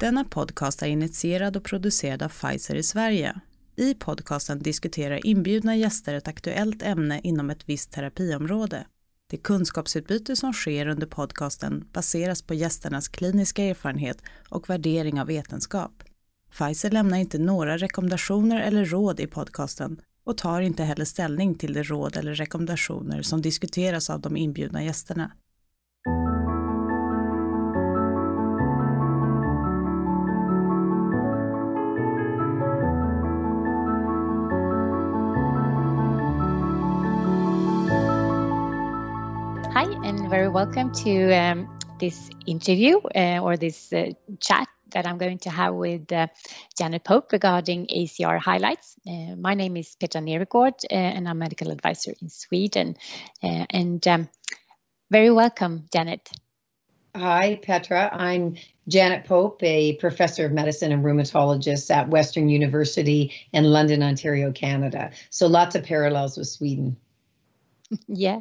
Denna podcast är initierad och producerad av Pfizer i Sverige. I podcasten diskuterar inbjudna gäster ett aktuellt ämne inom ett visst terapiområde. Det kunskapsutbyte som sker under podcasten baseras på gästernas kliniska erfarenhet och värdering av vetenskap. Pfizer lämnar inte några rekommendationer eller råd i podcasten och tar inte heller ställning till de råd eller rekommendationer som diskuteras av de inbjudna gästerna. Very welcome to um, this interview uh, or this uh, chat that I'm going to have with uh, Janet Pope regarding ACR highlights. Uh, my name is Petra Nergård, uh, and I'm medical advisor in Sweden. Uh, and um, very welcome, Janet. Hi, Petra. I'm Janet Pope, a professor of medicine and rheumatologist at Western University in London, Ontario, Canada. So lots of parallels with Sweden. Yeah.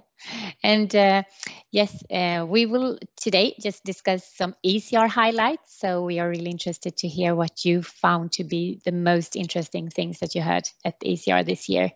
And uh, yes uh, we will today just discuss some acr highlights. So we are really interested to hear what you found to be the most interesting things that you heard at acr this year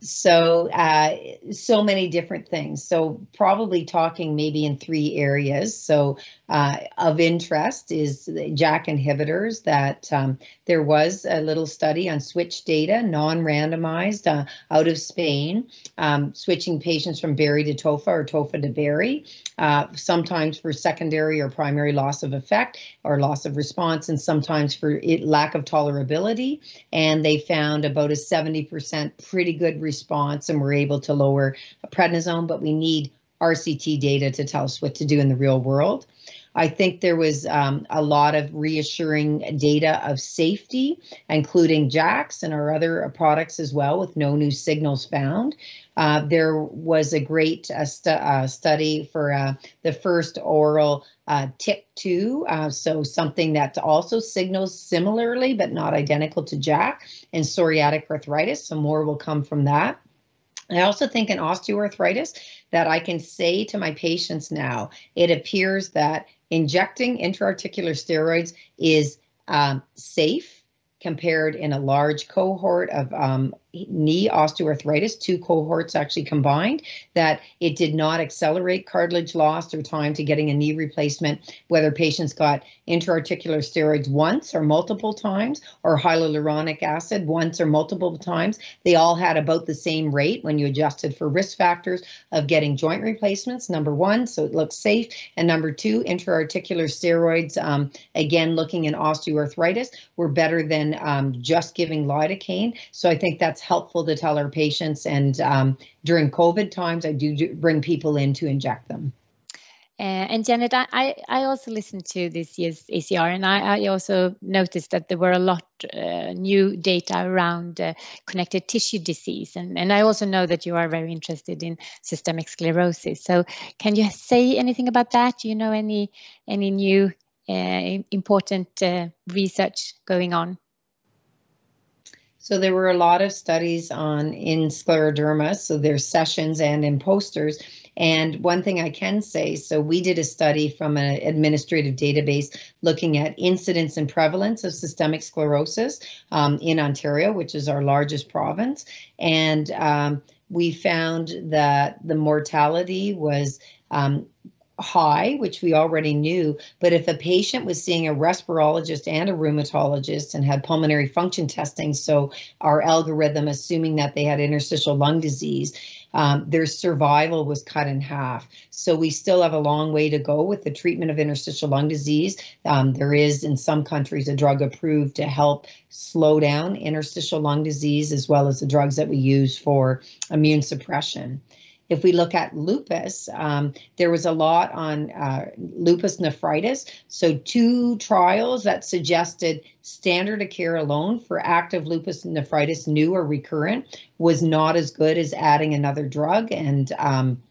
so uh, so many different things so probably talking maybe in three areas so uh, of interest is JAK inhibitors that um, there was a little study on switch data, non-randomized, uh, out of Spain, um, switching patients from Bari to Tofa or Tofa to Bari, uh, sometimes for secondary or primary loss of effect or loss of response, and sometimes for it, lack of tolerability. And they found about a 70% pretty good response and we're able to lower prednisone, but we need RCT data to tell us what to do in the real world. I think there was um, a lot of reassuring data of safety, including JAKs and our other products as well, with no new signals found. Uh, there was a great uh, uh, study for uh, the first oral uh, TYK2, uh, so something that also signals similarly but not identical to JAK, and psoriatic arthritis. So more will come from that. I also think in osteoarthritis that I can say to my patients now, it appears that injecting intraarticular steroids is um, safe compared in a large cohort of um, knee osteoarthritis, two cohorts actually combined, that it did not accelerate cartilage loss or time to getting a knee replacement, whether patients got intraarticular steroids once or multiple times, or hyaluronic acid once or multiple times. They all had about the same rate when you adjusted for risk factors of getting joint replacements, number one, so it looks safe. And number two, intraarticular steroids, um, again, looking in osteoarthritis, were better than um, just giving lidocaine. So I think that's helpful to tell our patients. And um, during COVID times, I do bring people in to inject them. Uh, and Janet, I, I also listened to this year's ACR, and I, I also noticed that there were a lot uh, new data around uh, connective tissue disease, and, and I also know that you are very interested in systemic sclerosis. So, can you say anything about that? Do you know any any new uh, important uh, research going on? So there were a lot of studies on in scleroderma, so there's sessions and in posters. And one thing I can say, so we did a study from an administrative database looking at incidence and prevalence of systemic sclerosis um, in Ontario, which is our largest province. And um, we found that the mortality was um, high, which we already knew, but if a patient was seeing a respirologist and a rheumatologist and had pulmonary function testing, so our algorithm assuming that they had interstitial lung disease, um, their survival was cut in half. So we still have a long way to go with the treatment of interstitial lung disease. Um, there is in some countries a drug approved to help slow down interstitial lung disease as well as the drugs that we use for immune suppression. If we look at lupus, um, there was a lot on uh, lupus nephritis. So, two trials that suggested standard of care alone for active lupus nephritis, new or recurrent, was not as good as adding another drug. And um,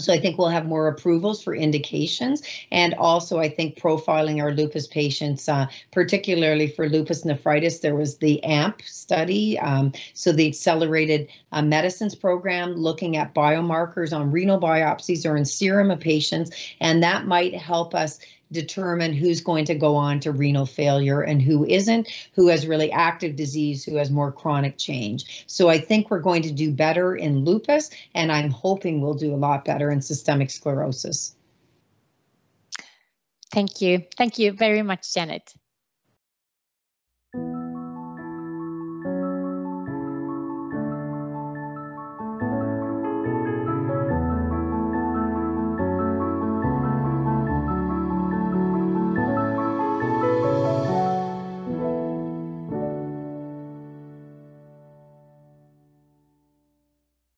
so I think we'll have more approvals for indications, and also I think profiling our lupus patients, uh, particularly for lupus nephritis, there was the AMP study, um, so the accelerated uh, medicines program looking at biomarkers on renal biopsies or in serum of patients, and that might help us determine who's going to go on to renal failure and who isn't, who has really active disease, who has more chronic change. So I think we're going to do better in lupus, and I'm hoping we'll do a lot better in systemic sclerosis. Thank you. Thank you very much, Janet.